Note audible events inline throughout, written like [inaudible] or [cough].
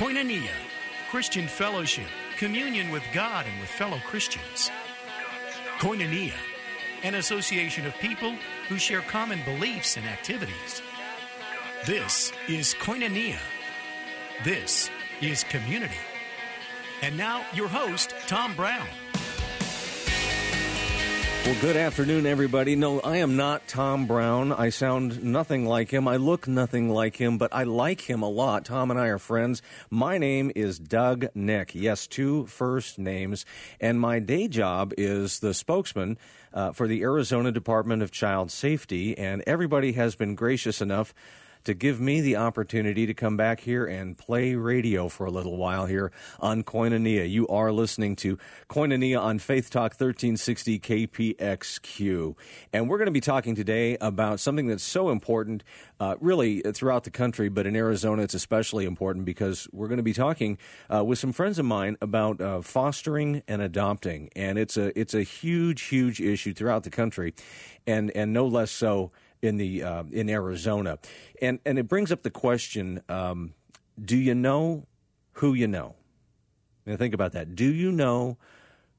Koinonia, Christian fellowship, communion with God and with fellow Christians. Koinonia, an association of people who share common beliefs and activities. This is Koinonia. This is community. And now, your host, Tom Brown. Well, good afternoon, everybody. No, I am not Tom Brown. I sound nothing like him. I look nothing like him, but I like him a lot. Tom and I are friends. My name is Doug Nick. Yes, two first names. And my day job is the spokesman uh, for the Arizona Department of Child Safety. And everybody has been gracious enough to give me the opportunity to come back here and play radio for a little while here on Koinonia. You are listening to Koinonia on Faith Talk 1360 KPXQ. And we're going to be talking today about something that's so important, uh, really throughout the country, but in Arizona it's especially important because we're going to be talking uh, with some friends of mine about uh, fostering and adopting. And it's a, it's a huge, huge issue throughout the country and, and no less so in the uh, in Arizona, and and it brings up the question: um, Do you know who you know? Now think about that. Do you know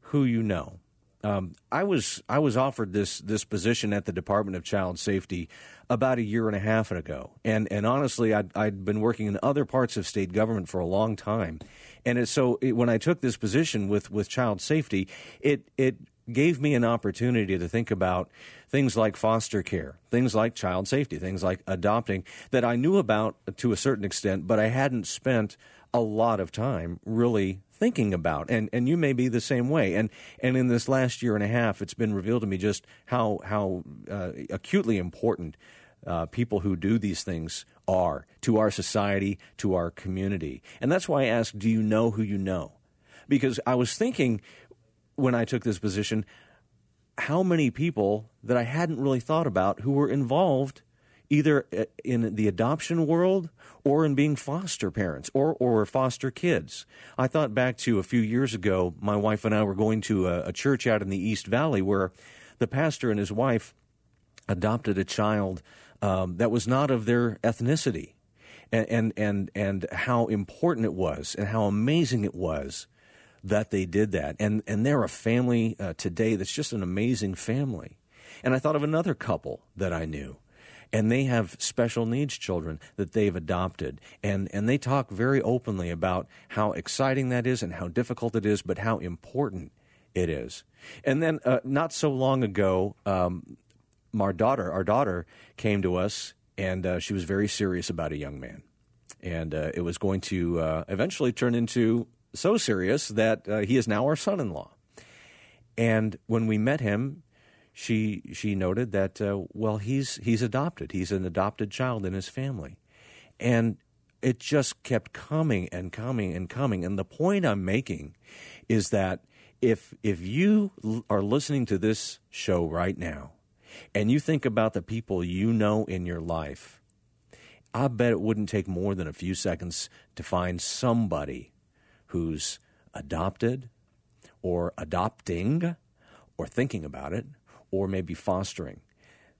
who you know? Um, I was I was offered this this position at the Department of Child Safety about a year and a half ago, and and honestly, I'd, I'd been working in other parts of state government for a long time, and it, so it, when I took this position with with child safety, it it gave me an opportunity to think about things like foster care, things like child safety, things like adopting that I knew about to a certain extent, but I hadn't spent a lot of time really thinking about. And and you may be the same way. And and in this last year and a half, it's been revealed to me just how how uh, acutely important uh, people who do these things are to our society, to our community. And that's why I ask, do you know who you know? Because I was thinking when I took this position how many people that I hadn't really thought about who were involved either uh, in the adoption world or in being foster parents or, or foster kids. I thought back to a few years ago, my wife and I were going to a, a church out in the East Valley where the pastor and his wife adopted a child um, that was not of their ethnicity. And, and, and, and how important it was and how amazing it was that they did that. And, and they're a family uh, today that's just an amazing family. And I thought of another couple that I knew. And they have special needs children that they've adopted. And, and they talk very openly about how exciting that is and how difficult it is, but how important it is. And then uh, not so long ago, um, our daughter, our daughter came to us and uh, she was very serious about a young man. And uh, it was going to uh, eventually turn into so serious that uh, he is now our son-in-law. And when we met him, she she noted that uh, well he's he's adopted. He's an adopted child in his family, and it just kept coming and coming and coming. And the point I'm making is that if if you are listening to this show right now, and you think about the people you know in your life, I bet it wouldn't take more than a few seconds to find somebody who's adopted or adopting or thinking about it or maybe fostering.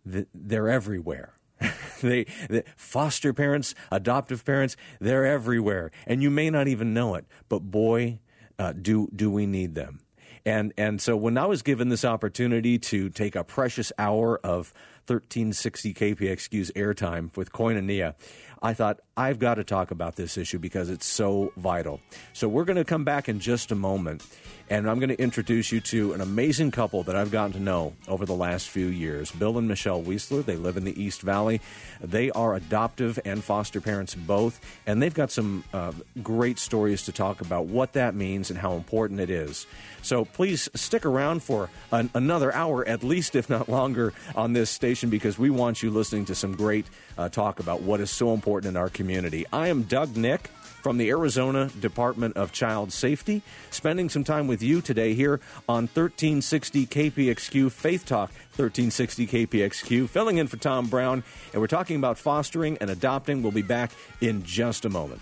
They're everywhere. [laughs] they, they, foster parents, adoptive parents, they're everywhere, and you may not even know it. But boy, uh, do do we need them? And and so when I was given this opportunity to take a precious hour of 1360 KPXQ's airtime with Koinonia, I thought I've got to talk about this issue because it's so vital. So we're going to come back in just a moment and I'm going to introduce you to an amazing couple that I've gotten to know over the last few years. Bill and Michelle Weisler, they live in the East Valley. They are adoptive and foster parents both, and they've got some uh, great stories to talk about what that means and how important it is. So please stick around for an, another hour, at least, if not longer, on this station because we want you listening to some great uh, talk about what is so important in our community. I am Doug Nick from the Arizona Department of Child Safety, spending some time with you today here on 1360 KPXQ Faith Talk 1360 KPXQ, filling in for Tom Brown, and we're talking about fostering and adopting. We'll be back in just a moment.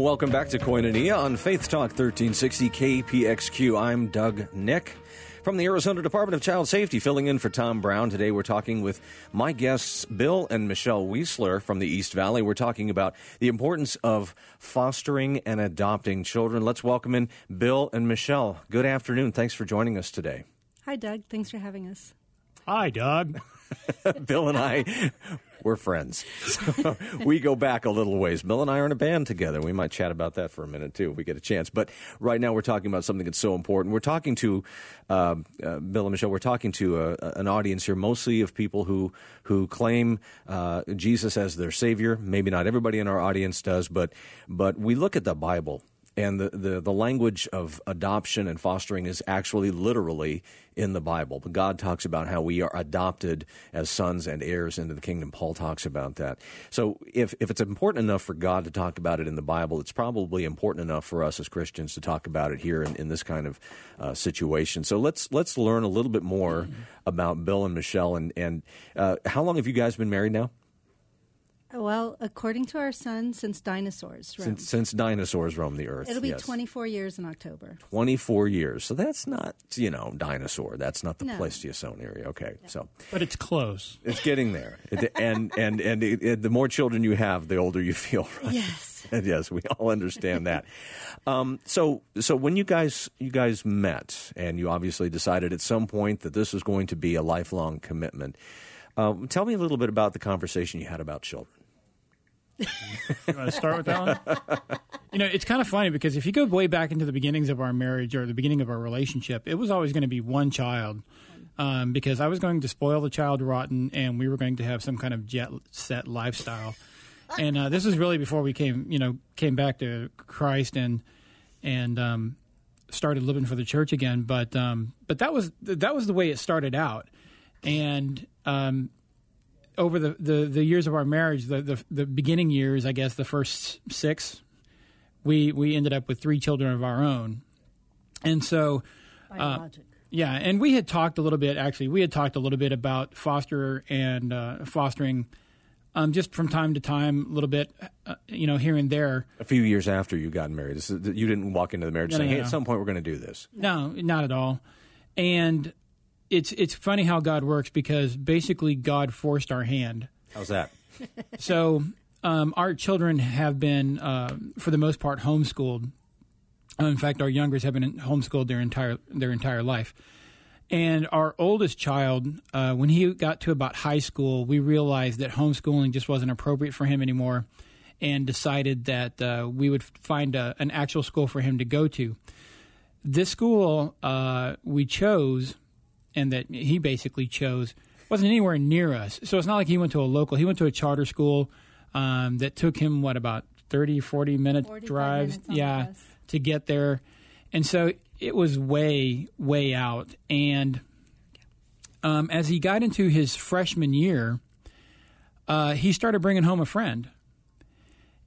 Welcome back to Koinonia on Faith Talk 1360 KPXQ. I'm Doug Nick from the Arizona Department of Child Safety, filling in for Tom Brown. Today we're talking with my guests, Bill and Michelle Weisler from the East Valley. We're talking about the importance of fostering and adopting children. Let's welcome in Bill and Michelle. Good afternoon. Thanks for joining us today. Hi, Doug. Thanks for having us. Hi, Doug. [laughs] Bill and I, we're friends. So [laughs] we go back a little ways. Bill and I are in a band together. We might chat about that for a minute too if we get a chance. But right now we're talking about something that's so important. We're talking to uh, uh, Bill and Michelle. We're talking to a, an audience here, mostly of people who who claim uh, Jesus as their savior. Maybe not everybody in our audience does, but but we look at the Bible and the, the, the, language of adoption and fostering is actually literally in the Bible. But God talks about how we are adopted as sons and heirs into the kingdom. Paul talks about that. So if, if it's important enough for God to talk about it in the Bible, it's probably important enough for us as Christians to talk about it here in, in this kind of uh, situation. So let's let's learn a little bit more about Bill and Michelle. And, and uh, how long have you guys been married now? Well, according to our son, since dinosaurs roamed. Since, since dinosaurs roamed the earth. It'll be yes. 24 years in October. 24 years. So that's not, you know, dinosaur. That's not the no. Pleistocene area. Okay. No. So But it's close. It's getting there. it, and and and it, it, the more children you have, the older you feel, right? Yes. [laughs] And yes, we all understand that. um, so so when you guys you guys met and you obviously decided at some point that this was going to be a lifelong commitment. Um, tell me a little bit about the conversation you had about children you want to start with that one? You know, it's kind of funny because if you go way back into the beginnings of our marriage or the beginning of our relationship, it was always going to be one child. Um, because I was going to spoil the child rotten, and we were going to have some kind of jet set lifestyle. And uh, this was really before we came, you know, came back to Christ and and um, started living for the church again. But um, but that was that was the way it started out, and um, over the, the, the years of our marriage, the, the, the beginning years, I guess the first six, we we ended up with three children of our own, and so. Uh, yeah, and we had talked a little bit. Actually, we had talked a little bit about foster and uh, fostering, um, just from time to time, a little bit, uh, you know, here and there. A few years after you got married, is, you didn't walk into the marriage no, saying, no, no. "Hey, at some point we're going to do this." No, not at all. And it's it's funny how God works because basically God forced our hand. How's that? [laughs] so um, our children have been, uh, for the most part, homeschooled. Uh, in fact, our youngest have been homeschooled their entire their entire life. And our oldest child, uh, when he got to about high school, we realized that homeschooling just wasn't appropriate for him anymore, and decided that uh, we would find a, an actual school for him to go to. This school uh, we chose and that he basically chose wasn't anywhere near us. So it's not like he went to a local. He went to a charter school um, that took him what about 30, 40 minute drives, yeah, to get there. And so it was way, way out. And um, as he got into his freshman year, uh, he started bringing home a friend.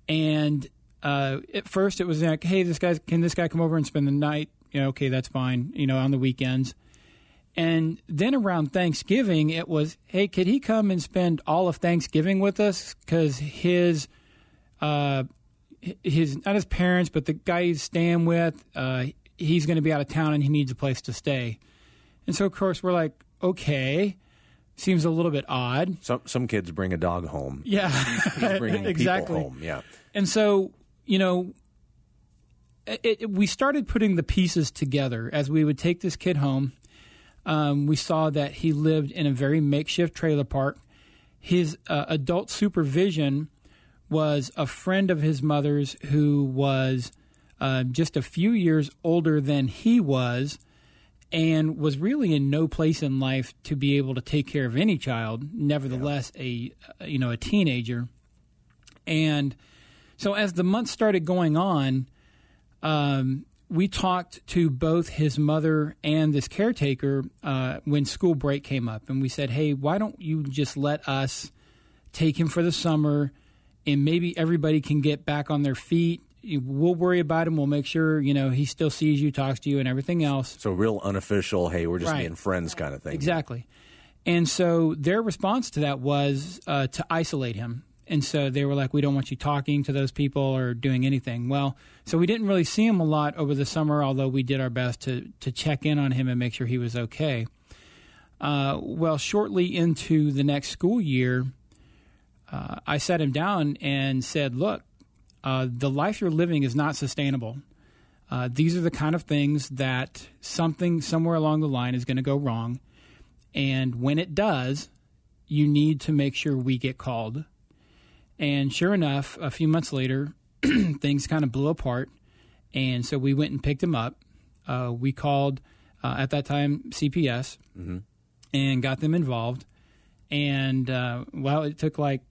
And uh, at first, it was like, "Hey, this guy can this guy come over and spend the night?" You know, okay, that's fine. You know, on the weekends. And then around Thanksgiving, it was, hey, could he come and spend all of Thanksgiving with us? Because his, uh, his not his parents, but the guy he's staying with, uh, he's going to be out of town and he needs a place to stay. And so, of course, we're like, okay, seems a little bit odd. Some some kids bring a dog home. Yeah, [laughs] he's bringing exactly. home. Yeah, and so you know, it, it, we started putting the pieces together as we would take this kid home um, we saw that he lived in a very makeshift trailer park. His uh, adult supervision was a friend of his mother's who was uh, just a few years older than he was and was really in no place in life to be able to take care of any child nevertheless yeah. a you know a teenager and so as the months started going on um, we talked to both his mother and this caretaker uh, when school break came up, and we said, "Hey, why don't you just let us take him for the summer, and maybe everybody can get back on their feet." We'll worry about him. We'll make sure you know he still sees you, talks to you, and everything else. So real unofficial. Hey, we're just right. being friends, kind of thing. Exactly. And so their response to that was uh, to isolate him and so they were like, "We don't want you talking to those people or doing anything." Well, so we didn't really see him a lot over the summer, although we did our best to to check in on him and make sure he was okay. Uh, well, shortly into the next school year, uh, I sat him down and said, "Look, uh, the life you're living is not sustainable. Uh, these are the kind of things that something somewhere along the line is going to go wrong, and when it does, you need to make sure we get called." And sure enough, a few months later, [clears throat] things kind of blew apart. And so we went and picked him up. Uh, we called uh, at that time CPS and got them involved. And uh, well, it took like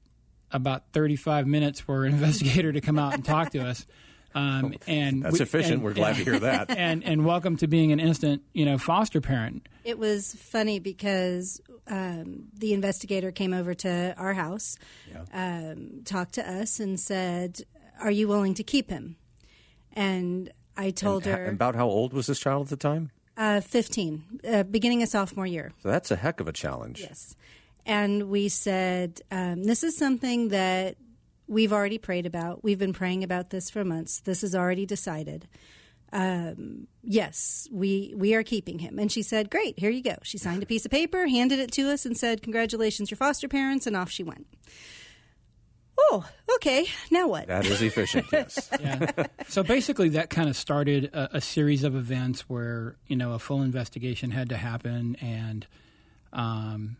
about 35 minutes for an [laughs] investigator to come out and talk to us. Um, and That's we- efficient. and- We're glad to hear [laughs] that. And and welcome to being an instant, you know, foster parent. It was funny because um, the investigator came over to our house, um, talked to us, and said, "Are you willing to keep him?" And I told Ha- her, About how old was this child at the time? uh, "15, uh, beginning a sophomore year." So that's a heck of a challenge. Yes. And we said, um, this is something that we've already prayed about. We've been praying about this for months. This is already decided. Um, yes, we we are keeping him. And she said, great, here you go. She signed a piece of paper, handed it to us, and said, congratulations, your foster parents, and off she went. Oh, okay. Now what? That is efficient, [laughs] yes. Yeah. so basically, that kind of started a, a series of events where you know a full investigation had to happen, and um,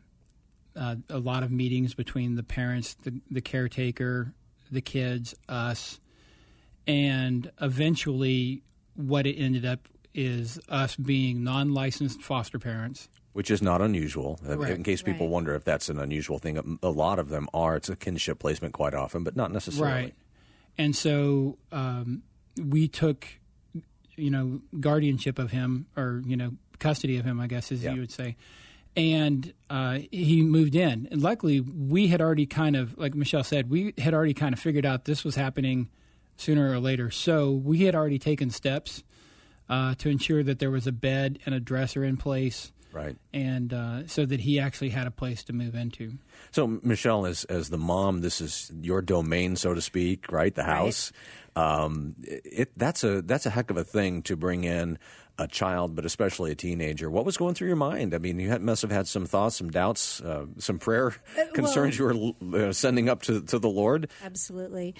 uh, a lot of meetings between the parents, the, the caretaker, the kids, us, and eventually, what it ended up is us being non-licensed foster parents. Which is not unusual. Uh, Right. In case people Right. wonder if that's an unusual thing, a- a lot of them are. It's a kinship placement quite often, but not necessarily. Right. And so um, we took, you know, guardianship of him, or you know, custody of him, I guess, as Yeah. you would say. And uh, he moved in. And luckily, we had already kind of, like Michelle said, we had already kind of figured out this was happening sooner or later. So we had already taken steps uh, to ensure that there was a bed and a dresser in place, Right. and uh, so that he actually had a place to move into. So, Michelle, as as the mom, this is your domain, so to speak, right? The house. Right. Um, it that's a that's a heck of a thing to bring in a child, but especially a teenager. What was going through your mind? I mean, you had, must have had some thoughts, some doubts, uh, some prayer [laughs] concerns you were uh, sending up to to the Lord. Absolutely.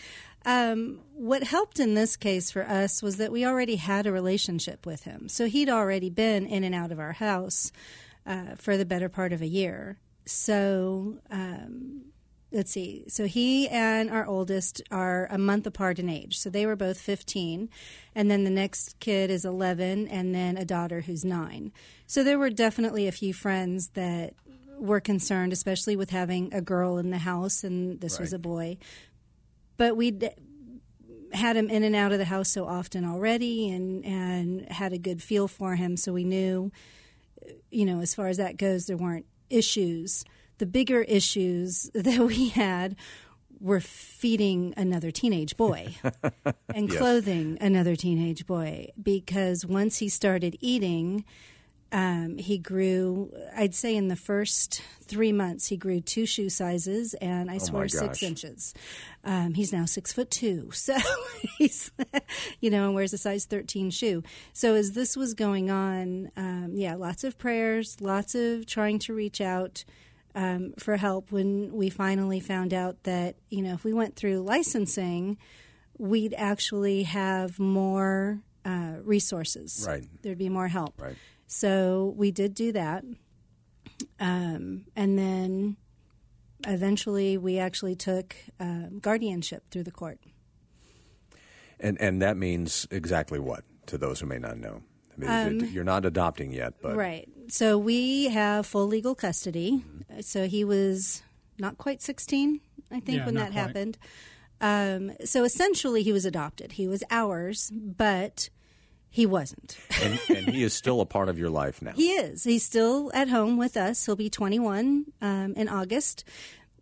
Um, what helped in this case for us was that we already had a relationship with him. So he'd already been in and out of our house uh, for the better part of a year. So um, let's see. So he and our oldest are a month apart in age. So they were both 15. And then the next kid is 11, and then a daughter who's nine. So there were definitely a few friends that were concerned, especially with having a girl in the house, and this was a boy but we'd had him in and out of the house so often already and and had a good feel for him so we knew you know as far as that goes there weren't issues the bigger issues [laughs] that we had were feeding another teenage boy [laughs] and Yes. clothing another teenage boy. Because once he started eating um, he grew i'd say in the first three months he grew two shoe sizes and i swear six inches. Um, he's now six foot two. [laughs] So he's you know and wears a size 13 shoe. So as this was going on um, yeah lots of prayers lots of trying to reach out um, for help when we finally found out that you know if we went through licensing we'd actually have more uh, resources Right. there'd be more help Right. so we did do that. Um, and then eventually we actually took um, guardianship through the court. And and that means exactly what to those who may not know. I mean, it- you're not adopting yet, but Um, Right. So we have full legal custody. Uh, So he was not quite 16, I think, Yeah, when that quite. happened. Um, so essentially, he was adopted. He was ours, but he wasn't. and, and he is still a part of your life now. [laughs] He is. He's still at home with us. He'll be 21 um, in August,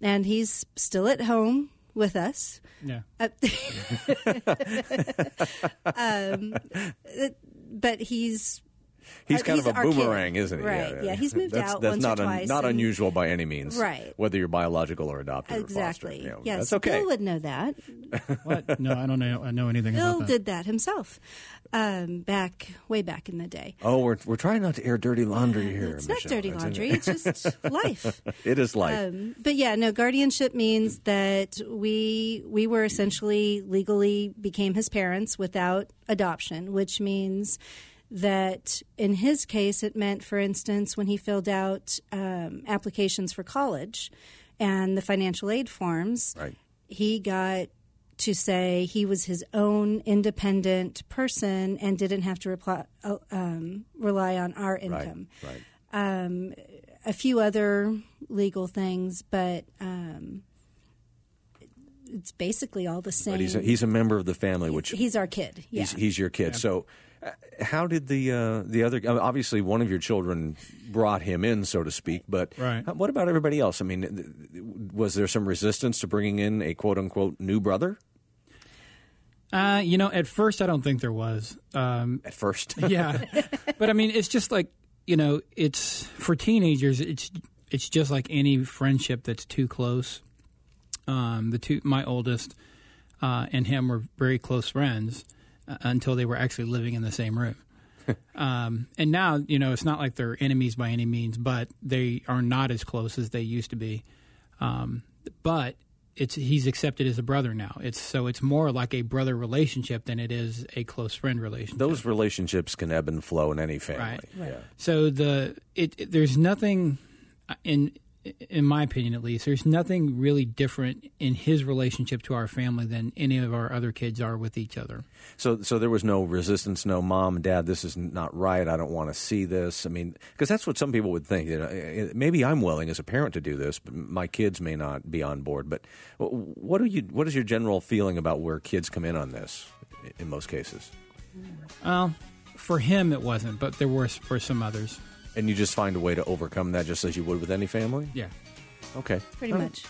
and he's still at home with us. Yeah. [laughs] Um, but he's He's Uh, kind he's of a our kid. boomerang, isn't he? Right, yeah, he's moved that's, out That's once or not twice, not and- unusual by any means. Right. Whether you're biological or adopted. Or Exactly. foster. Yeah, yes, That's okay. Bill would know that. [laughs] What? No, I don't know. I know anything Bill about that. did that himself um, back way back in the day. Oh, we're we're trying not to air dirty laundry here. It's not dirty It's- laundry. It's just [laughs] life. It is life. Um, but yeah, no. Guardianship means that we we were essentially legally became his parents without adoption, which means that in his case, it meant, for instance, when he filled out um, applications for college and the financial aid forms, Right. he got to say he was his own independent person and didn't have to reply, uh, um, rely on our right. income Right. a few other legal things, but um, it's basically all the same. But he's a, he's a member of the family, which He's our kid. Yeah. he's, he's your kid. So, uh, how did the uh, the other? Obviously, one of your children brought him in, so to speak. But Right. what about everybody else? I mean, was there some resistance to bringing in a quote unquote new brother Uh, you know, at first I don't think there was. Um, at first? [laughs] yeah, but I mean, it's just like you know, it's for teenagers. It's it's just like any friendship that's too close. Um, the two, my oldest uh, and him were very close friends uh, until they were actually living in the same room. [laughs] um, and now, you know, it's not like they're enemies by any means, but they are not as close as they used to be. Um, but it's he's accepted as a brother now. It's so it's more like a brother relationship than it is a close friend relationship. Those relationships can ebb and flow in any family. Right. Yeah. So the it, it- there's nothing in in my opinion at least there's nothing really different in his relationship to our family than any of our other kids are with each other. So, so there was no resistance, no mom, dad, this is not right. I don't want to see this. I mean, because that's what some people would think. You know, eh, maybe I'm willing as a parent to do this, but my kids may not be on board. But what are you? What is your general feeling about where kids come in on this? In most cases, Well, for him it wasn't, but there were for some others. And you just find a way to overcome that, just as you would with any family. Yeah. Okay, Pretty All right. much.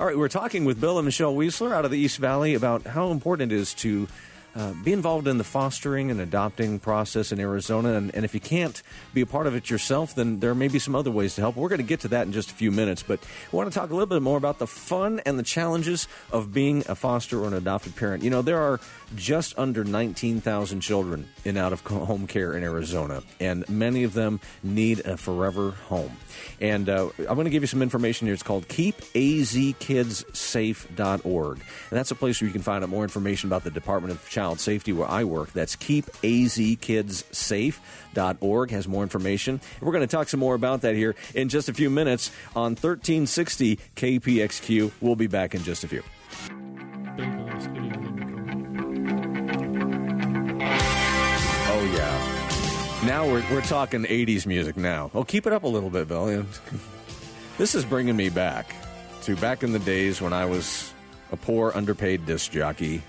All right, we're talking with Bill and Michelle Weisler out of the East Valley about how important it is to uh, be involved in the fostering and adopting process in Arizona. And, and if you can't be a part of it yourself, then there may be some other ways to help. We're going to get to that in just a few minutes, but we want to talk a little bit more about the fun and the challenges of being a foster or an adopted parent. You know, there are just under 19,000 children in out of home care in Arizona, and many of them need a forever home. And uh, I'm going to give you some information here. It's called keepazkidssafe.org. And that's a place where you can find out more information about the Department of Child Safety where I work. That's keepazkidssafe.org has more information. We're going to talk some more about that here in just a few minutes on 1360 KPXQ. We'll be back in just a few. Oh, yeah. Now we're, we're talking 80s music now. Oh, keep it up a little bit, Bill. [laughs] This is bringing me back to back in the days when I was a poor, underpaid disc jockey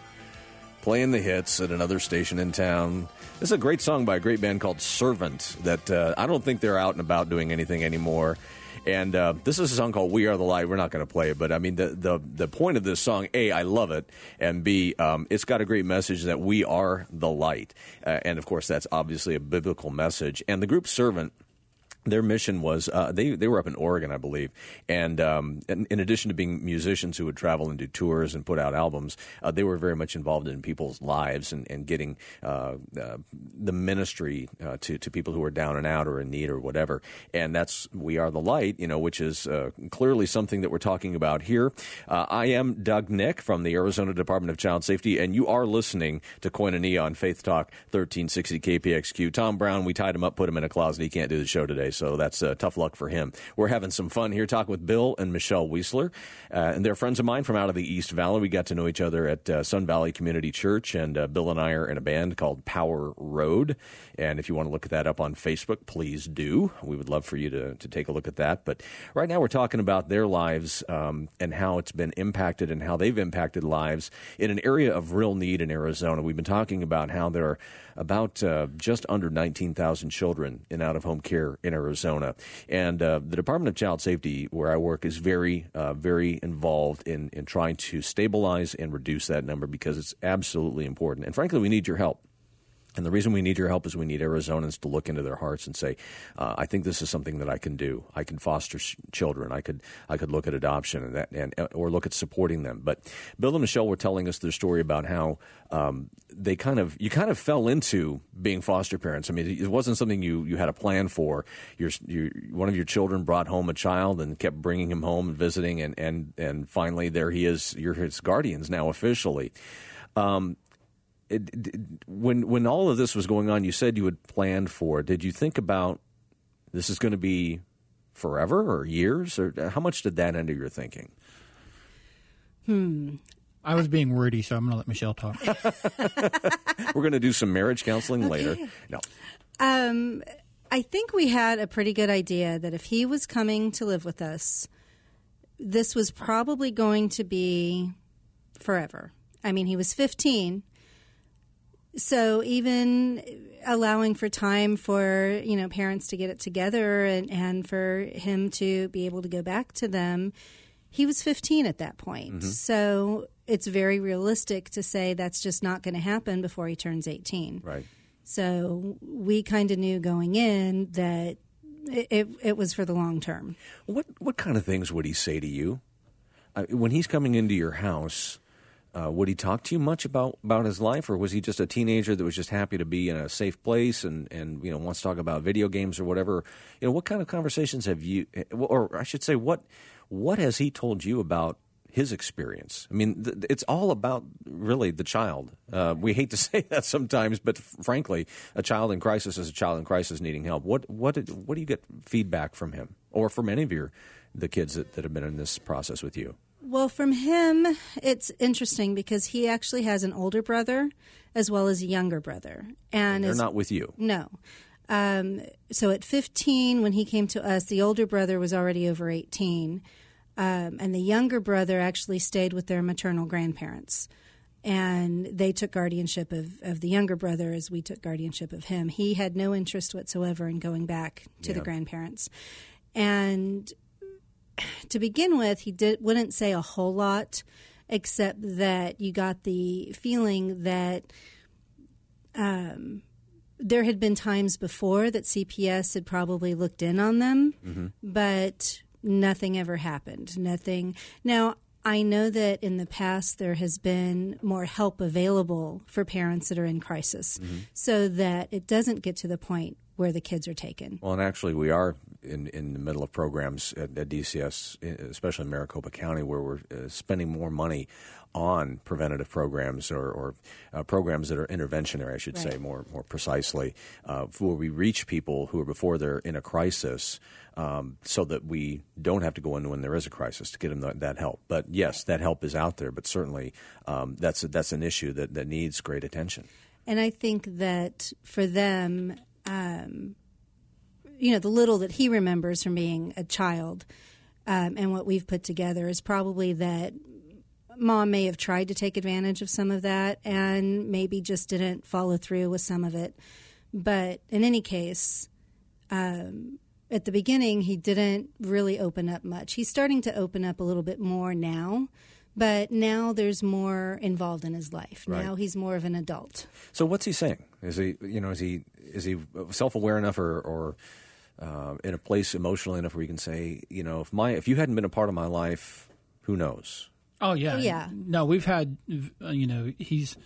playing the hits at another station in town. This is a great song by a great band called Servant that uh, I don't think they're out and about doing anything anymore. And uh, this is a song called "We Are the Light." We're not going to play it, but I mean the, the the point of this song: a, I love it, and b, um, it's got a great message that we are the light, uh, and of course that's obviously a biblical message. And the group Servant their mission was uh, they they were up in Oregon, I believe, and um, in, in addition to being musicians who would travel and do tours and put out albums, uh, they were very much involved in people's lives and, and getting uh, uh, the ministry uh, to to people who are down and out or in need or whatever. And that's we are the light, you know, which is uh, clearly something that we're talking about here. I am Doug Nick from the Arizona Department of Child Safety, and you are listening to Koinonia on Faith Talk 1360 KPXQ. Tom Brown, we tied him up, put him in a closet. He can't do the show today, so that's uh, tough luck for him. We're having some fun here, talking with Bill and Michelle Weisler, uh, and they're friends of mine from out of the East Valley. We got to know each other at uh, Sun Valley Community Church, and uh, Bill and I are in a band called Power Road. And if you want to look at that up on Facebook, please do. We would love for you to, to take a look at that. But right now, we're talking about their lives um, and how it's been impacted and how they've impacted lives in an area of real need in Arizona. We've been talking about how there are about uh, just under 19,000 children in out of home care in Arizona. And uh, the Department of Child Safety, where I work, is very, uh, very involved in, in trying to stabilize and reduce that number because it's absolutely important. And frankly, we need your help. And the reason we need your help is we need Arizonans to look into their hearts and say, uh, "I think this is something that I can do. I can foster sh- children. I could I could look at adoption and that and or look at supporting them." But Bill and Michelle were telling us their story about how um, they kind of you kind of fell into being foster parents. I mean, it wasn't something you, you had a plan for. Your, your one of your children brought home a child and kept bringing him home and visiting, and and and finally there he is. You're his guardians now officially. Um, it, it, when when all of this was going on, you said you had planned for. Did you think about this is going to be forever or years, or how much did that enter your thinking? Hmm. I was being wordy, so I'm going to let Michelle talk. [laughs] [laughs] We're going to do some marriage counseling okay. later. No. Um, I think we had a pretty good idea that if he was coming to live with us, this was probably going to be forever. I mean, he was 15 so even allowing for time for you know parents to get it together and, and for him to be able to go back to them he was 15 at that point. Mm-hmm. so it's very realistic to say that's just not going to happen before he turns 18 right. So we kind of knew going in that it, it, it, was for the long term. What what kind of things would he say to you? Uh, when he's coming into your house uh, would he talk to you much about, about his life, or was he just a teenager that was just happy to be in a safe place and, and you know wants to talk about video games or whatever? You know, what kind of conversations have you, or I should say, what what has he told you about his experience? I mean, th- it's all about really the child. Uh, we hate to [laughs] say that sometimes, but f- frankly, a child in crisis is a child in crisis needing help. What what did, what do you get feedback from him, or from any of your the kids that, that have been in this process with you? Well, from him, it's interesting because he actually has an older brother as well as a younger brother, and, and they're is, not with you. No. Um, so at 15, when he came to us, the older brother was already over 18, um, and the younger brother actually stayed with their maternal grandparents. And they took guardianship of, of the younger brother as we took guardianship of him. He had no interest whatsoever in going back to the grandparents. And to begin with, he did wouldn't say a whole lot, except that you got the feeling that um, there had been times before that CPS had probably looked in on them, mm-hmm. but nothing ever happened. Nothing. Now, I know that in the past there has been more help available for parents that are in crisis mm-hmm. so that it doesn't get to the point where the kids are taken. Well, and actually, we are in, in the middle of programs at, at DCS, especially in Maricopa County, where we're uh, spending more money on preventative programs or, or uh, programs that are interventionary, I should right. say more more precisely, uh, where we reach people who are before they're in a crisis, um, so that we don't have to go in when there is a crisis to get them that, that help. But yes, that help is out there, but certainly um, that's that's an issue that, that needs great attention. And I think that for them, um, you know, the little that he remembers from being a child um, and what we've put together is probably that mom may have tried to take advantage of some of that and maybe just didn't follow through with some of it. But in any case, um, at the beginning, he didn't really open up much. He's starting to open up a little bit more now but now there's more involved in his life. Right. Now he's more of an adult. So what's he saying? Is he, you know, is he is he self aware enough or, or uh, in a place emotionally enough where you can say, you know, if my if you hadn't been a part of my life, who knows? Oh yeah, oh, yeah. No, we've had, uh, you know, he's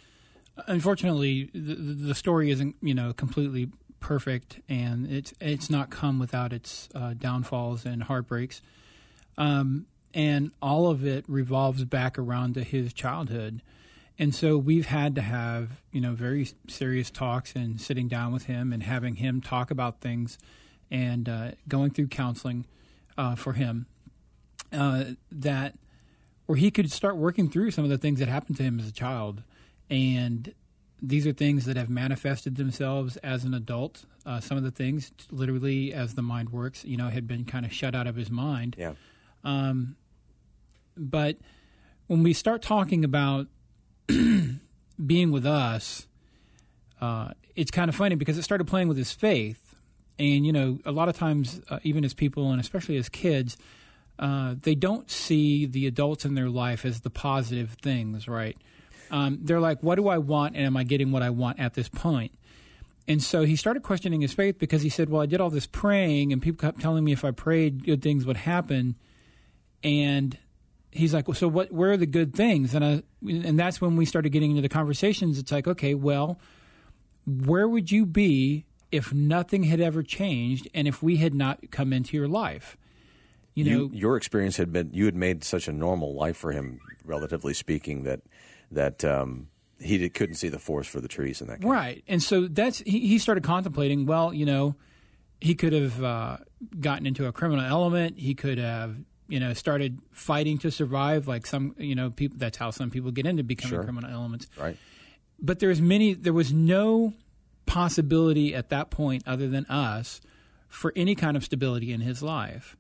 unfortunately the, the story isn't you know completely perfect, and it's it's not come without its uh, downfalls and heartbreaks. Um, and all of it revolves back around to his childhood. And so we've had to have, you know, very serious talks and sitting down with him and having him talk about things and uh, going through counseling uh, for him uh, that where he could start working through some of the things that happened to him as a child. And these are things that have manifested themselves as an adult. Uh, some of the things, literally, as the mind works, you know, had been kind of shut out of his mind. Yeah. Um, but when we start talking about [clears throat] being with us, uh, it's kind of funny because it started playing with his faith. And, you know, a lot of times, uh, even as people and especially as kids, uh, they don't see the adults in their life as the positive things, right? Um, they're like, what do I want? And am I getting what I want at this point? and so he started questioning his faith because he said, "Well, I did all this praying, and people kept telling me if I prayed, good things would happen." And he's like, well, "So what? Where are the good things?" And I, and that's when we started getting into the conversations. It's like, okay, well, where would you be if nothing had ever changed, and if we had not come into your life? You know, You, your experience had been you had made such a normal life for him, relatively speaking, that that um, he did, couldn't see the forest for the trees in that case. Right. And so that's he, he started contemplating, well, you know, he could have uh, gotten into a criminal element. He could have, you know, started fighting to survive like some, you know, people that's how some people get into becoming Sure. criminal elements. Right. But there's many there was no possibility at that point other than us for any kind of stability in his life.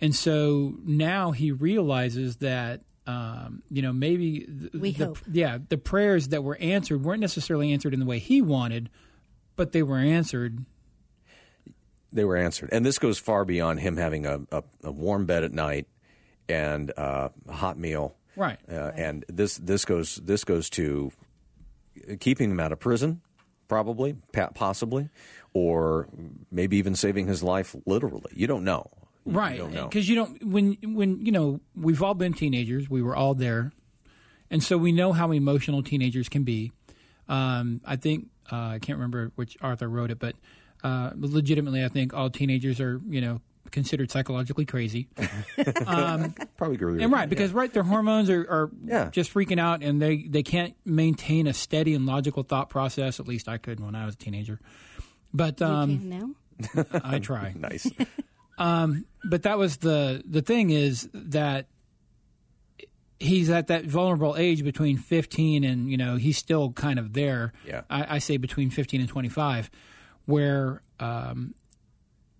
And so now he realizes that um, you know maybe th- We the, hope. yeah the prayers that were answered weren't necessarily answered in the way he wanted, but they were answered. They were answered, and this goes far beyond him having a, a, a warm bed at night and uh, a hot meal. Right. Uh, and this this goes this goes to keeping him out of prison, probably, possibly, or maybe even saving his life literally. You don't know. You right because you don't when when you know we've all been teenagers we were all there and so we know how emotional teenagers can be um, i think uh, i can't remember which author wrote it but uh, legitimately i think all teenagers are you know considered psychologically crazy [laughs] Probably agree with and you. right because right their hormones are, are Yeah. just freaking out and they, they can't maintain a steady and logical thought process at least i couldn't when i was a teenager but You um, can now. i try [laughs] Nice. [laughs] but that was the the thing is that he's at that vulnerable age between 15 and you know he's still kind of there Yeah. I, I say between 15 and 25 where um,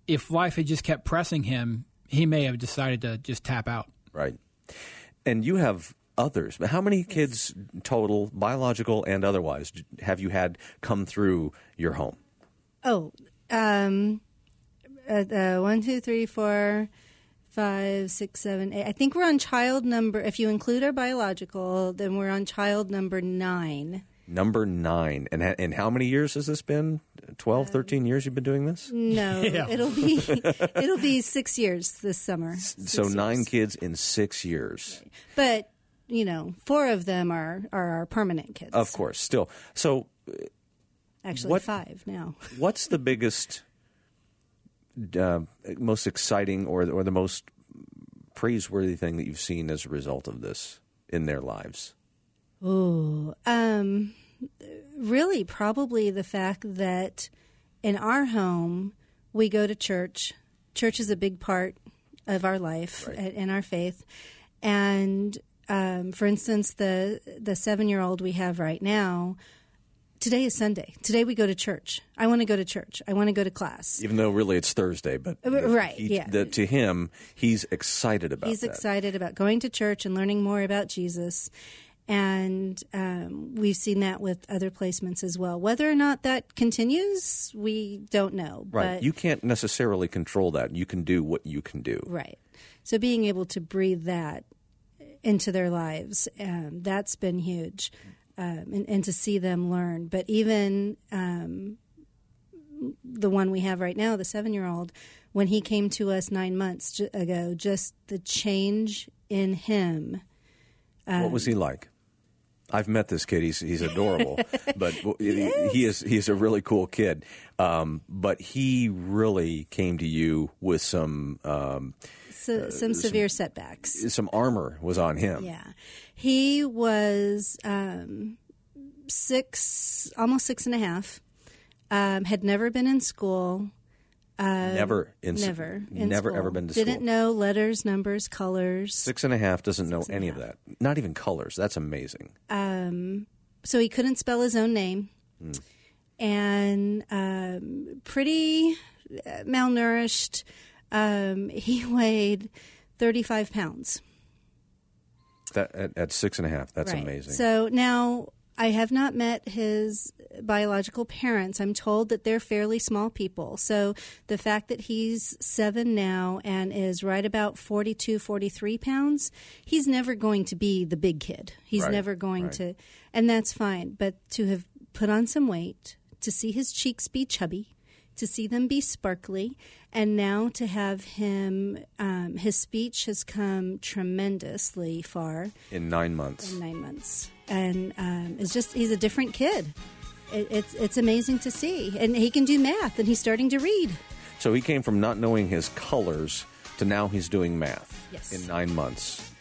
if life had just kept pressing him he may have decided to just tap out Right. And you have others. But how many kids total, biological and otherwise, have you had come through your home? Oh, um, uh, uh, one, two, three, four, five, six, seven, eight. I think we're on child number. If you include our biological, then we're on child number nine. Number nine. And, ha- and how many years has this been? 12, 13 years you've been doing this? No, [laughs] Yeah. it'll be [laughs] it'll be six years this summer. so Six nine kids in six years. but you know, four of them are are our permanent kids. Of course, still. So actually what- five now. [laughs] what's the biggest, uh, most exciting or, or the most praiseworthy thing that you've seen as a result of this in their lives? Ooh, um, really, probably the fact that in our home we go to church. Church is a big part of our life Right. and our faith. And um, for instance, the the seven year old we have right now. Today is Sunday. Today we go to church. I want to go to church. I want to go to class. Even though really it's Thursday, but Uh, right, he- yeah. the- to him, he's excited about He's that. excited about going to church and learning more about Jesus. And um, we've seen that with other placements as well. Whether or not that continues, we don't know. Right. But, you can't necessarily control that. You can do what you can do. right. So being able to breathe that into their lives, um, that's been huge. Um, and, and to see them learn. But even um, the one we have right now, the seven year old, when he came to us nine months ago, just the change in him. what was he like? I've met this kid. He's he's adorable, [laughs] but he, he is he's a really cool kid. Um, but he really came to you with some um, So, some severe setbacks. some armor was on him. Yeah. He was um, six, almost six and a half, um, had never been in school. Never in Never. in never school. ever been to Didn't school. know letters, numbers, colors. Six and a half doesn't know any of that. Not even colors. That's amazing. Um, so he couldn't spell his own name. And um, pretty uh, malnourished. Um, he [laughs] weighed 35 pounds. That at, at six and a half. That's Right. amazing. So now I have not met his biological parents. I'm told that they're fairly small people. So the fact that he's seven now and is right about 42, 43 pounds, he's never going to be the big kid. He's Right, never going right. to, and that's fine. But to have put on some weight, to see his cheeks be chubby, to see them be sparkly, and now to have him, um, his speech has come tremendously far In nine months. in nine months, and um, it's just he's a different kid. It, it's it's amazing to see, and he can do math, and he's starting to read. So he came from not knowing his colors to now he's doing math Yes. in nine months.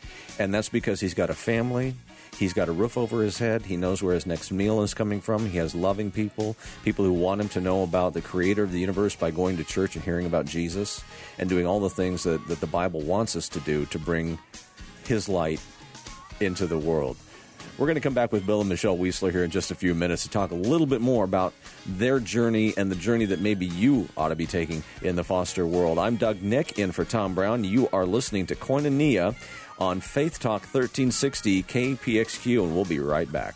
And that's because he's got a family. He's got a roof over his head. He knows where his next meal is coming from. He has loving people, people who want him to know about the creator of the universe by going to church and hearing about Jesus and doing all the things that, that the Bible wants us to do to bring his light into the world. We're going to come back with Bill and Michelle Weisler here in just a few minutes to talk a little bit more about their journey and the journey that maybe you ought to be taking in the foster world. I'm Doug Nick, in for Tom Brown. You are listening to Koinonia on Faith Talk 1360 KPXQ, and we'll be right back.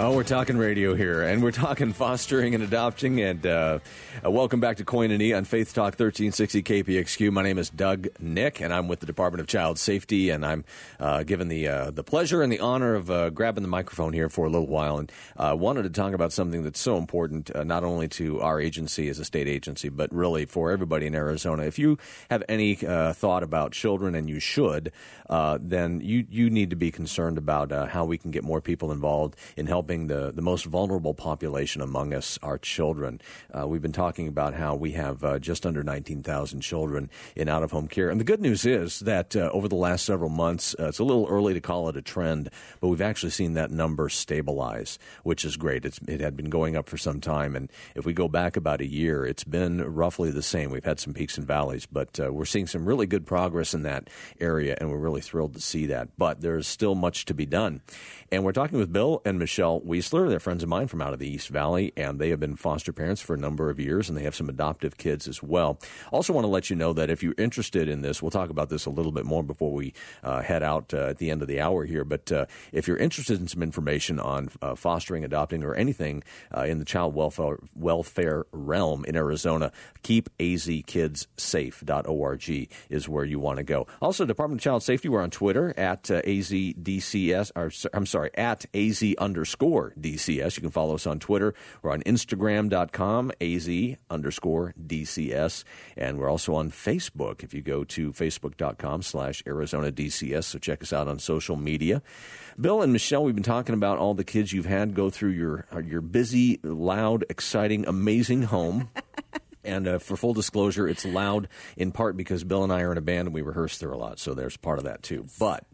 Oh, we're talking radio here, and we're talking fostering and adopting. And uh, uh, welcome back to Coin and E on Faith Talk 1360 KPXQ. My name is Doug Nick, and I'm with the Department of Child Safety. And I'm uh, given the uh, the pleasure and the honor of uh, grabbing the microphone here for a little while. And uh, wanted to talk about something that's so important, not only to our agency as a state agency, but really for everybody in Arizona. If you have any thought about children, and you should, then you you need to be concerned about how we can get more people involved in helping the, the most vulnerable population among us, our children. Uh, we've been talking about how we have uh, just under 19,000 children in out of home care. And the good news is that uh, over the last several months, uh, it's a little early to call it a trend, but we've actually seen that number stabilize, which is great. It's, it had been going up for some time. And if we go back about a year, it's been roughly the same. We've had some peaks and valleys, but uh, we're seeing some really good progress in that area, and we're really thrilled to see that. But there's still much to be done. And we're talking with Bill and Michelle Weisler. They're friends of mine from out of the East Valley, and they have been foster parents for a number of years, and they have some adoptive kids as well. Also, want to let you know that if you're interested in this, we'll talk about this a little bit more before we uh, head out uh, at the end of the hour here. But uh, if you're interested in some information on uh, fostering, adopting, or anything uh, in the child welfare welfare realm in Arizona, keepazkidssafe.org is where you want to go. Also, Department of Child Safety, we're on Twitter at AZDCS, or I'm sorry, at AZ underscore DCS. You can follow us on Twitter. We're on Instagram.com, AZ underscore DCS. And we're also on Facebook. If you go to Facebook.com slash Arizona DCS, so check us out on social media. Bill and Michelle, we've been talking about all the kids you've had go through your, uh, your busy, loud, exciting, amazing home. [laughs] And uh, for full disclosure, it's loud in part because Bill and I are in a band and we rehearse there a lot. So there's part of that too. But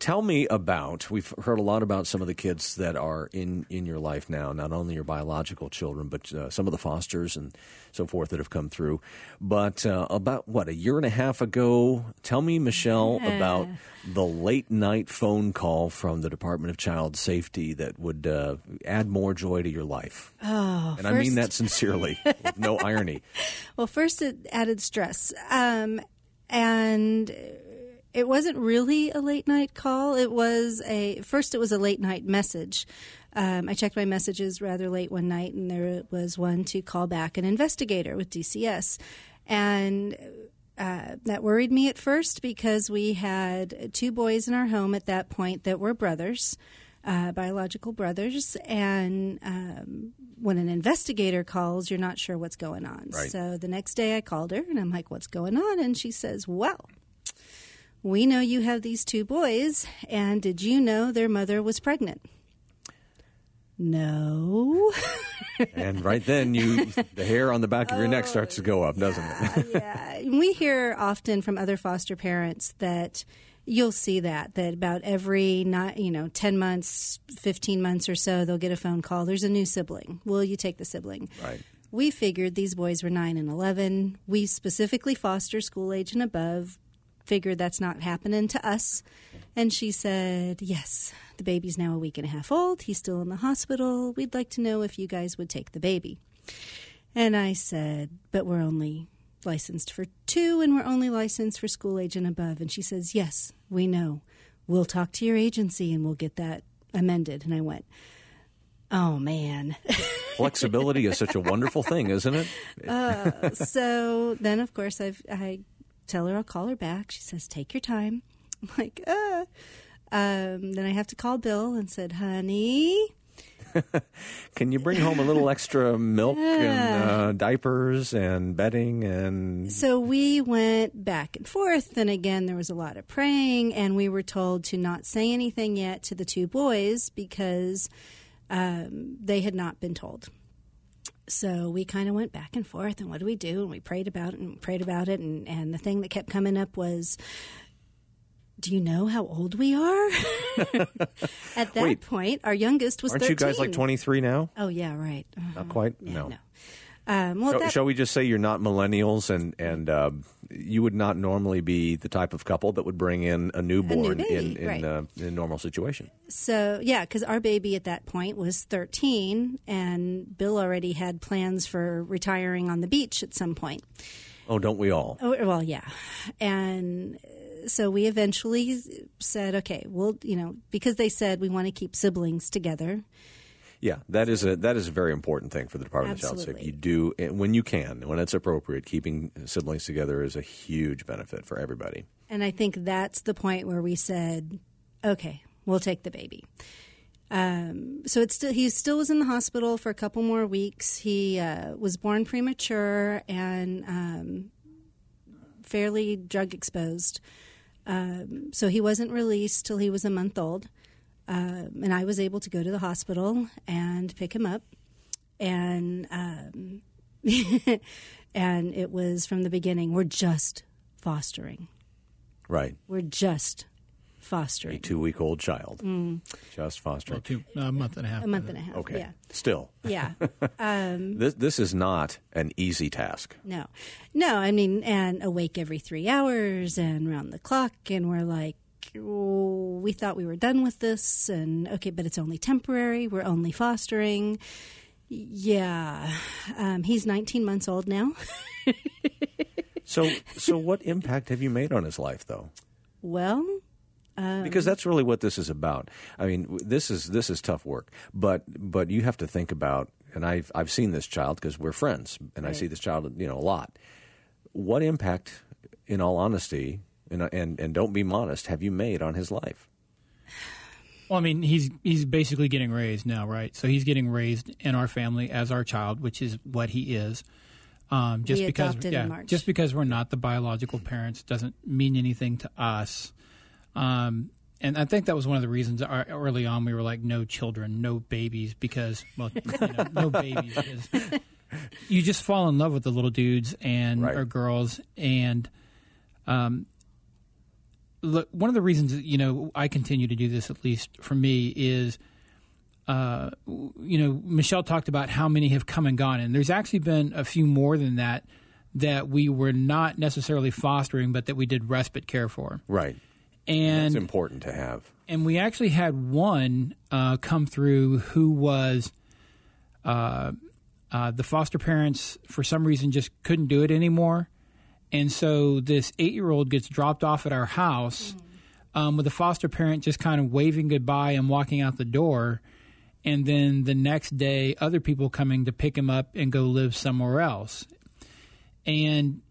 tell me about we've heard a lot about some of the kids that are in, in your life now, not only your biological children, but uh, some of the fosters and so forth that have come through. But uh, about what, a year and a half ago, tell me, Michelle, Yeah. about the late night phone call from the Department of Child Safety that would uh, add more joy to your life. Oh, And I mean that sincerely, with no irony. [laughs] Well, first it added stress, um, and it wasn't really a late night call. It was a first. It was a late night message. Um, I checked my messages rather late one night, and there was one to call back an investigator with DCS, and uh, that worried me at first because we had two boys in our home at that point that were brothers, uh, biological brothers, and um, when an investigator calls, you're not sure what's going on. Right. So the next day I called her and I'm like, "What's going on?" And she says, "Well." We know you have these two boys, and did you know their mother was pregnant? No. [laughs] And right then, you the hair on the back of your neck oh, starts to go up, doesn't it? yeah, [laughs] we hear often from other foster parents that you'll see that that about every not you know 10 months 15 months or so they'll get a phone call there's a new sibling will you take the sibling Right. we figured these boys were 9 and 11 we specifically foster school age and above figured that's not happening to us and she said yes the baby's now a week and a half old he's still in the hospital we'd like to know if you guys would take the baby and I said, but we're only licensed for two and we're only licensed for school age and above. And she says, yes, we know. We'll talk to your agency and we'll get that amended. And I went, oh man. [laughs] Flexibility is such a wonderful thing, isn't it? Uh, so then, of course, I've, I tell her I'll call her back. She says, take your time. [laughs] I'm like, uh. Um, then I have to call Bill and said, honey, [laughs] Can you bring home a little extra milk and uh, diapers and bedding and So we went back and forth, and again, there was a lot of praying, and we were told to not say anything yet to the two boys because um, they had not been told. So we kind of went back and forth, and what do we do? And we prayed about it and prayed about it, and, and the thing that kept coming up was, do you know how old we are? [laughs] At that Wait. point, our youngest was aren't 13. you guys like 23 now? Oh, yeah, right. Uh, Not quite. yeah, no. no. Um, well, Shall, that, shall we just say you're not millennials and and uh, you would not normally be the type of couple that would bring in a newborn baby, in in, right. uh, in a normal situation? So, yeah, because our baby at that point was 13, and Bill already had plans for retiring on the beach at some point. Oh, don't we all? Oh, well, yeah. And uh, so we eventually said, okay, well, you know, because they said we want to keep siblings together. Yeah, that is a that is a very important thing for the Department of Child Absolutely. Safety. You do when you can, when it's appropriate. Keeping siblings together is a huge benefit for everybody. And I think that's the point where we said, okay, we'll take the baby. Um, so it's still he still was in the hospital for a couple more weeks. He uh, was born premature and um, fairly drug exposed. Um, so he wasn't released till he was a month old. Um, and I was able to go to the hospital and pick him up. And um, [laughs] and it was from the beginning. We're just fostering. Right, We're just fostering a two week old child, just fostering. Two, a month and a half. Mm. A month and a half. Okay, Yeah. still, Yeah. [laughs] this this is not an easy task. No. No, I mean, and awake every three hours and round the clock. And we're like, we thought we were done with this. And okay, but it's only temporary. We're only fostering. Yeah. Um, he's 19 months old now. [laughs] So, so what impact have you made on his life, though? well, because that's really what this is about. I mean, this is this is tough work, but but you have to think about, and I've I've seen this child because we're friends, and I see this child, you know, a lot. What impact, in all honesty, and and and don't be modest, have you made on his life? Well, I mean, he's he's basically getting raised now, right? So he's getting raised in our family as our child, which is what he is. Um, just because, yeah, just because we're not the biological parents doesn't mean anything to us. Um, and I think that was one of the reasons our, early on we were like, no children, no babies, because well, [laughs] you know, no babies. You just fall in love with the little dudes and Right. or girls, and um, look, one of the reasons that, you know I continue to do this, at least for me, is uh, you know Michelle talked about how many have come and gone, and there's actually been a few more than that that we were not necessarily fostering, but that we did respite care for, Right, and it's important to have. and we actually had one uh, come through who was uh, uh, the foster parents for some reason just couldn't do it anymore, and so this eight-year-old gets dropped off at our house um, with a foster parent just kind of waving goodbye and walking out the door, and then the next day other people coming to pick him up and go live somewhere else, and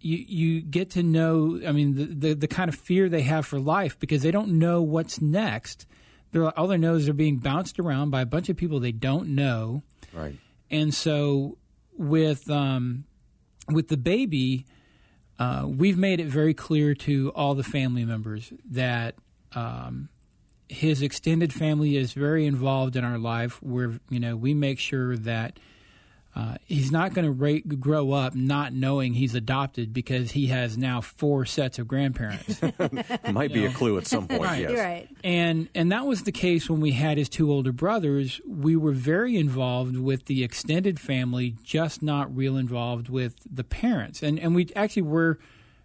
you you get to know i mean the, the the kind of fear they have for life because they don't know what's next. They're all they know is they're being bounced around by a bunch of people they don't know. Right, and so with um with the baby uh, we've made it very clear to all the family members that um, his extended family is very involved in our life. Where you know we make sure that uh, he's not going to ra- grow up not knowing he's adopted because he has now four sets of grandparents. [laughs] might be a clue at some point. Right. Yes, You're right. and and that was the case when we had his two older brothers. We were very involved with the extended family, just not real involved with the parents. And and we actually were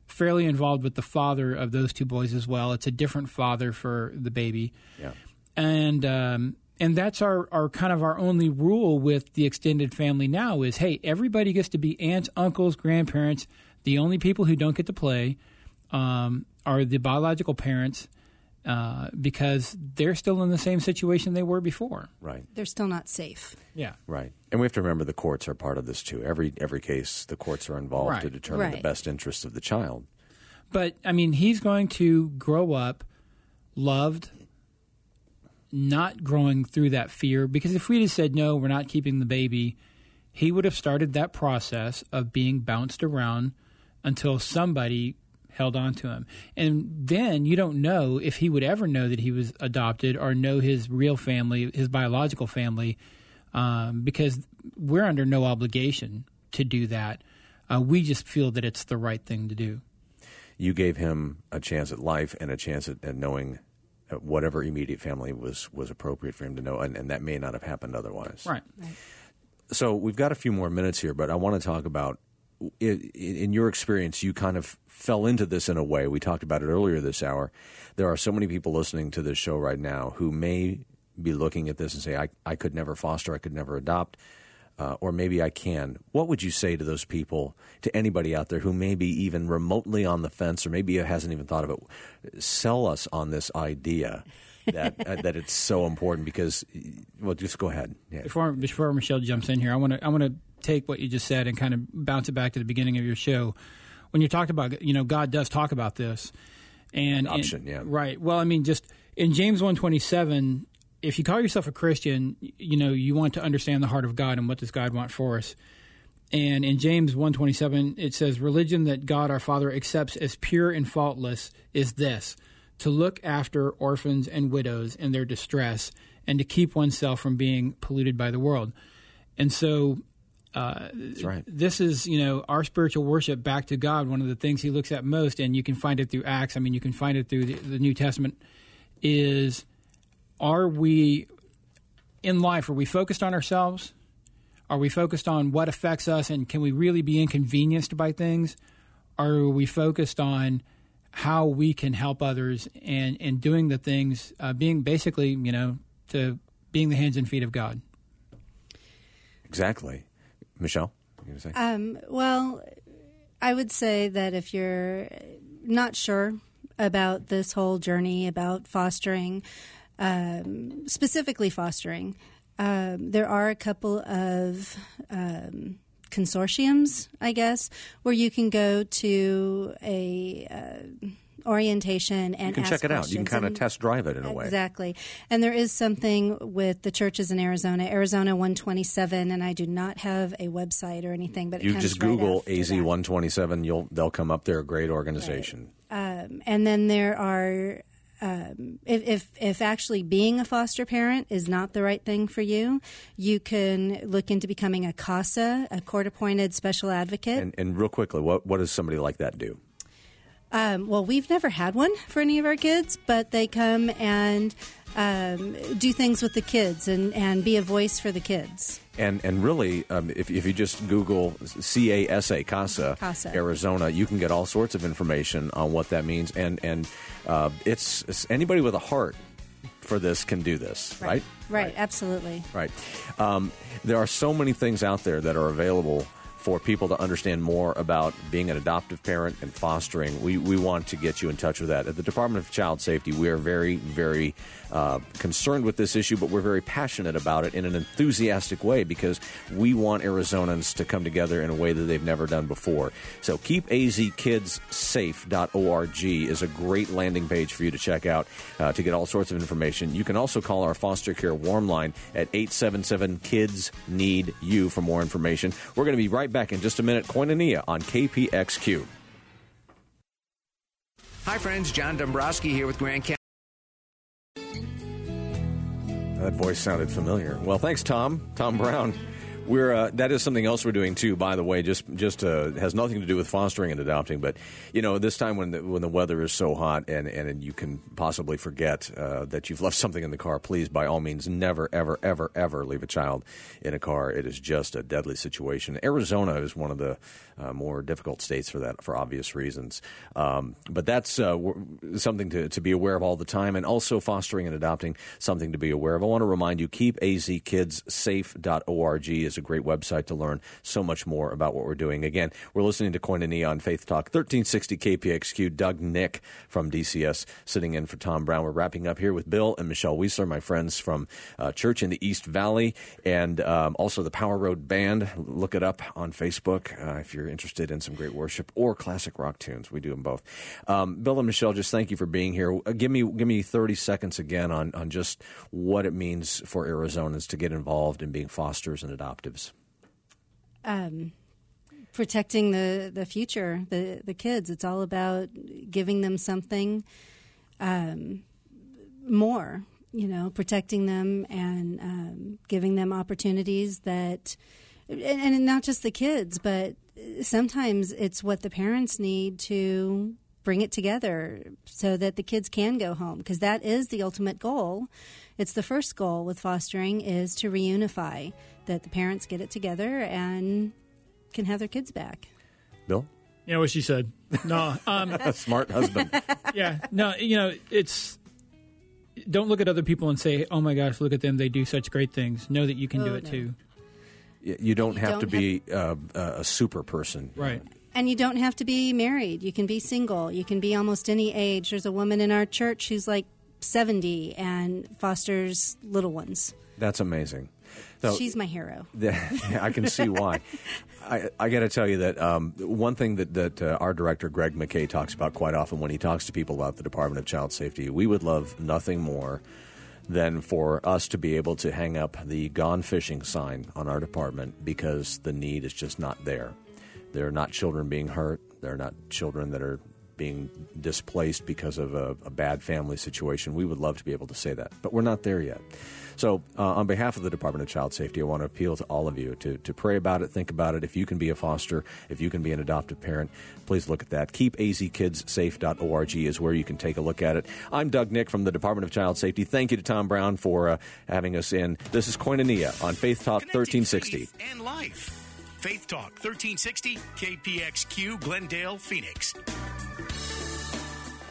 fairly involved with the father of those two boys as well. It's a different father for the baby Yeah. and um, and that's our, our kind of our only rule with the extended family now is hey everybody gets to be aunts uncles grandparents the only people who don't get to play um, are the biological parents uh, because they're still in the same situation they were before. Right. They're still not safe. Yeah. Right. And we have to remember the courts are part of this too. Every every case, the courts are involved Right. to determine the best interests of the child. But I mean, he's going to grow up loved, not growing through that fear. Because if we'd have said no, we're not keeping the baby, he would have started that process of being bounced around until somebody held on to him. And then you don't know if he would ever know that he was adopted or know his real family, his biological family, um, because we're under no obligation to do that. Uh, we just feel that it's the right thing to do. You gave him a chance at life and a chance at, at knowing whatever immediate family was was appropriate for him to know, and, and that may not have happened otherwise. Right. So we've got a few more minutes here, but I want to talk about in your experience, you kind of fell into this in a way. We talked about it earlier this hour. There are so many people listening to this show right now who may be looking at this and say, I, I could never foster, I could never adopt, uh, or maybe I can. What would you say to those people, to anybody out there who may be even remotely on the fence or maybe hasn't even thought of it? Sell us on this idea. that uh, that it's so important because well just go ahead yeah. Before before Michelle jumps in here, I want to I want to take what you just said and kind of bounce it back to the beginning of your show. When you talked about you know God does talk about this and Adoption, and- yeah. right. Well, I mean, just in James one twenty seven, if you call yourself a Christian, you know you want to understand the heart of God and what does God want for us. And in James 127 it says religion that God our Father accepts as pure and faultless is this to look after orphans and widows in their distress and to keep oneself from being polluted by the world. And so uh, that's right this is, you know, our spiritual worship back to God, one of the things he looks at most and you can find it through Acts, I mean you can find it through the, the New Testament is are we in life are we focused on ourselves? Are we focused on what affects us and can we really be inconvenienced by things? Are we focused on how we can help others and, and doing the things, uh, being basically, you know, to being the hands and feet of God? exactly michelle you gonna say? Um, well, I would say that if you're not sure about this whole journey about fostering, um, specifically fostering, um, there are a couple of um, consortiums, I guess, where you can go to a uh, orientation and you can check it out. You can kind of test drive it in a way. Exactly. And there is something with the churches in Arizona, Arizona 127, and I do not have a website or anything, but you just right google az 127 you'll they'll come up. They're a great organization. Um, and then there are. Um, if, if if actually being a foster parent is not the right thing for you, you can look into becoming a CASA, a court-appointed special advocate. and, and real quickly what, what does somebody like that do Um, well, we've never had one for any of our kids, but they come and um, do things with the kids and, and be a voice for the kids. And and really, um, if, if you just Google C A S A CASA, CASA. Arizona, you can get all sorts of information on what that means. And and uh, it's, it's anybody with a heart for this can do this, right? Right, absolutely. Right. Um, there are so many things out there that are available for people to understand more about being an adoptive parent and fostering. We, we want to get you in touch with that. At the Department of Child Safety, we are very, very uh, concerned with this issue, but we're very passionate about it in an enthusiastic way because we want Arizonans to come together in a way that they've never done before. So keepazkidssafe.org is a great landing page for you to check out uh, to get all sorts of information. You can also call our foster care warm line at 877 Kids Need You for more information. We're going to be right back in just a minute. Koinonia on KPXQ. Hi, friends. John Dombrowski here with Grand County. That voice sounded familiar. Well, thanks, Tom. Tom Brown. We're uh, that is something else we're doing too. By the way, just just uh, has nothing to do with fostering and adopting, but you know, this time when the, when the weather is so hot and and you can possibly forget uh, that you've left something in the car, please, by all means, never, ever, ever, ever leave a child in a car. It is just a deadly situation. Arizona is one of the uh, more difficult states for that, for obvious reasons. Um, but that's uh, something to, to be aware of all the time, and also fostering and adopting something to be aware of. I want to remind you, keepazkidssafe.org is a great website to learn so much more about what we're doing. Again, we're listening to Koinonia on Faith Talk 1360 KPXQ. Doug Nick from DCS sitting in for Tom Brown. We're wrapping up here with Bill and Michelle Weisler, my friends from uh, Church in the East Valley, and um, also the Power Road Band. Look it up on Facebook uh, if you're interested in some great worship or classic rock tunes. We do them both. Um, Bill and Michelle, just thank you for being here. Uh, give me give me 30 seconds again on, on just what it means for Arizonans to get involved in being fosters and Um, protecting the, the future, the, the kids. It's all about giving them something um, more, you know, protecting them and um, giving them opportunities that, and, and not just the kids, but sometimes it's what the parents need to bring it together so that the kids can go home because that is the ultimate goal. It's the first goal with fostering is to reunify that the parents get it together and can have their kids back. Bill? Yeah what she said. No [laughs] um, smart husband. [laughs] Yeah no you know it's don't look at other people and say oh my gosh look at them they do such great things. Know that you can Oh, do it no. too. You don't You have don't to be uh, a super person. Right And you don't have to be married. You can be single. You can be almost any age. There's a woman in our church who's like 70 and fosters little ones. that's amazing So- She's my hero. [laughs] I can see why. [laughs] I, I got to tell you that um, one thing that, that uh, our director, Greg McKay, talks about quite often when he talks to people about the Department of Child Safety, we would love nothing more than for us to be able to hang up the gone fishing sign on our department because the need is just not there. There are not children being hurt, there are not children that are being displaced because of a, a bad family situation. We would love to be able to say that, but we're not there yet. So, uh, on behalf of the Department of Child Safety, I want to appeal to all of you to, to pray about it, think about it. If you can be a foster, if you can be an adoptive parent, please look at that. KeepAZKidsSafe.org is where you can take a look at it. I'm Doug Nick from the Department of Child Safety. Thank you to Tom Brown for uh, having us in. This is Koinonia on Faith Talk Connecting 1360. faith and life. Faith Talk 1360, KPXQ, Glendale, Phoenix.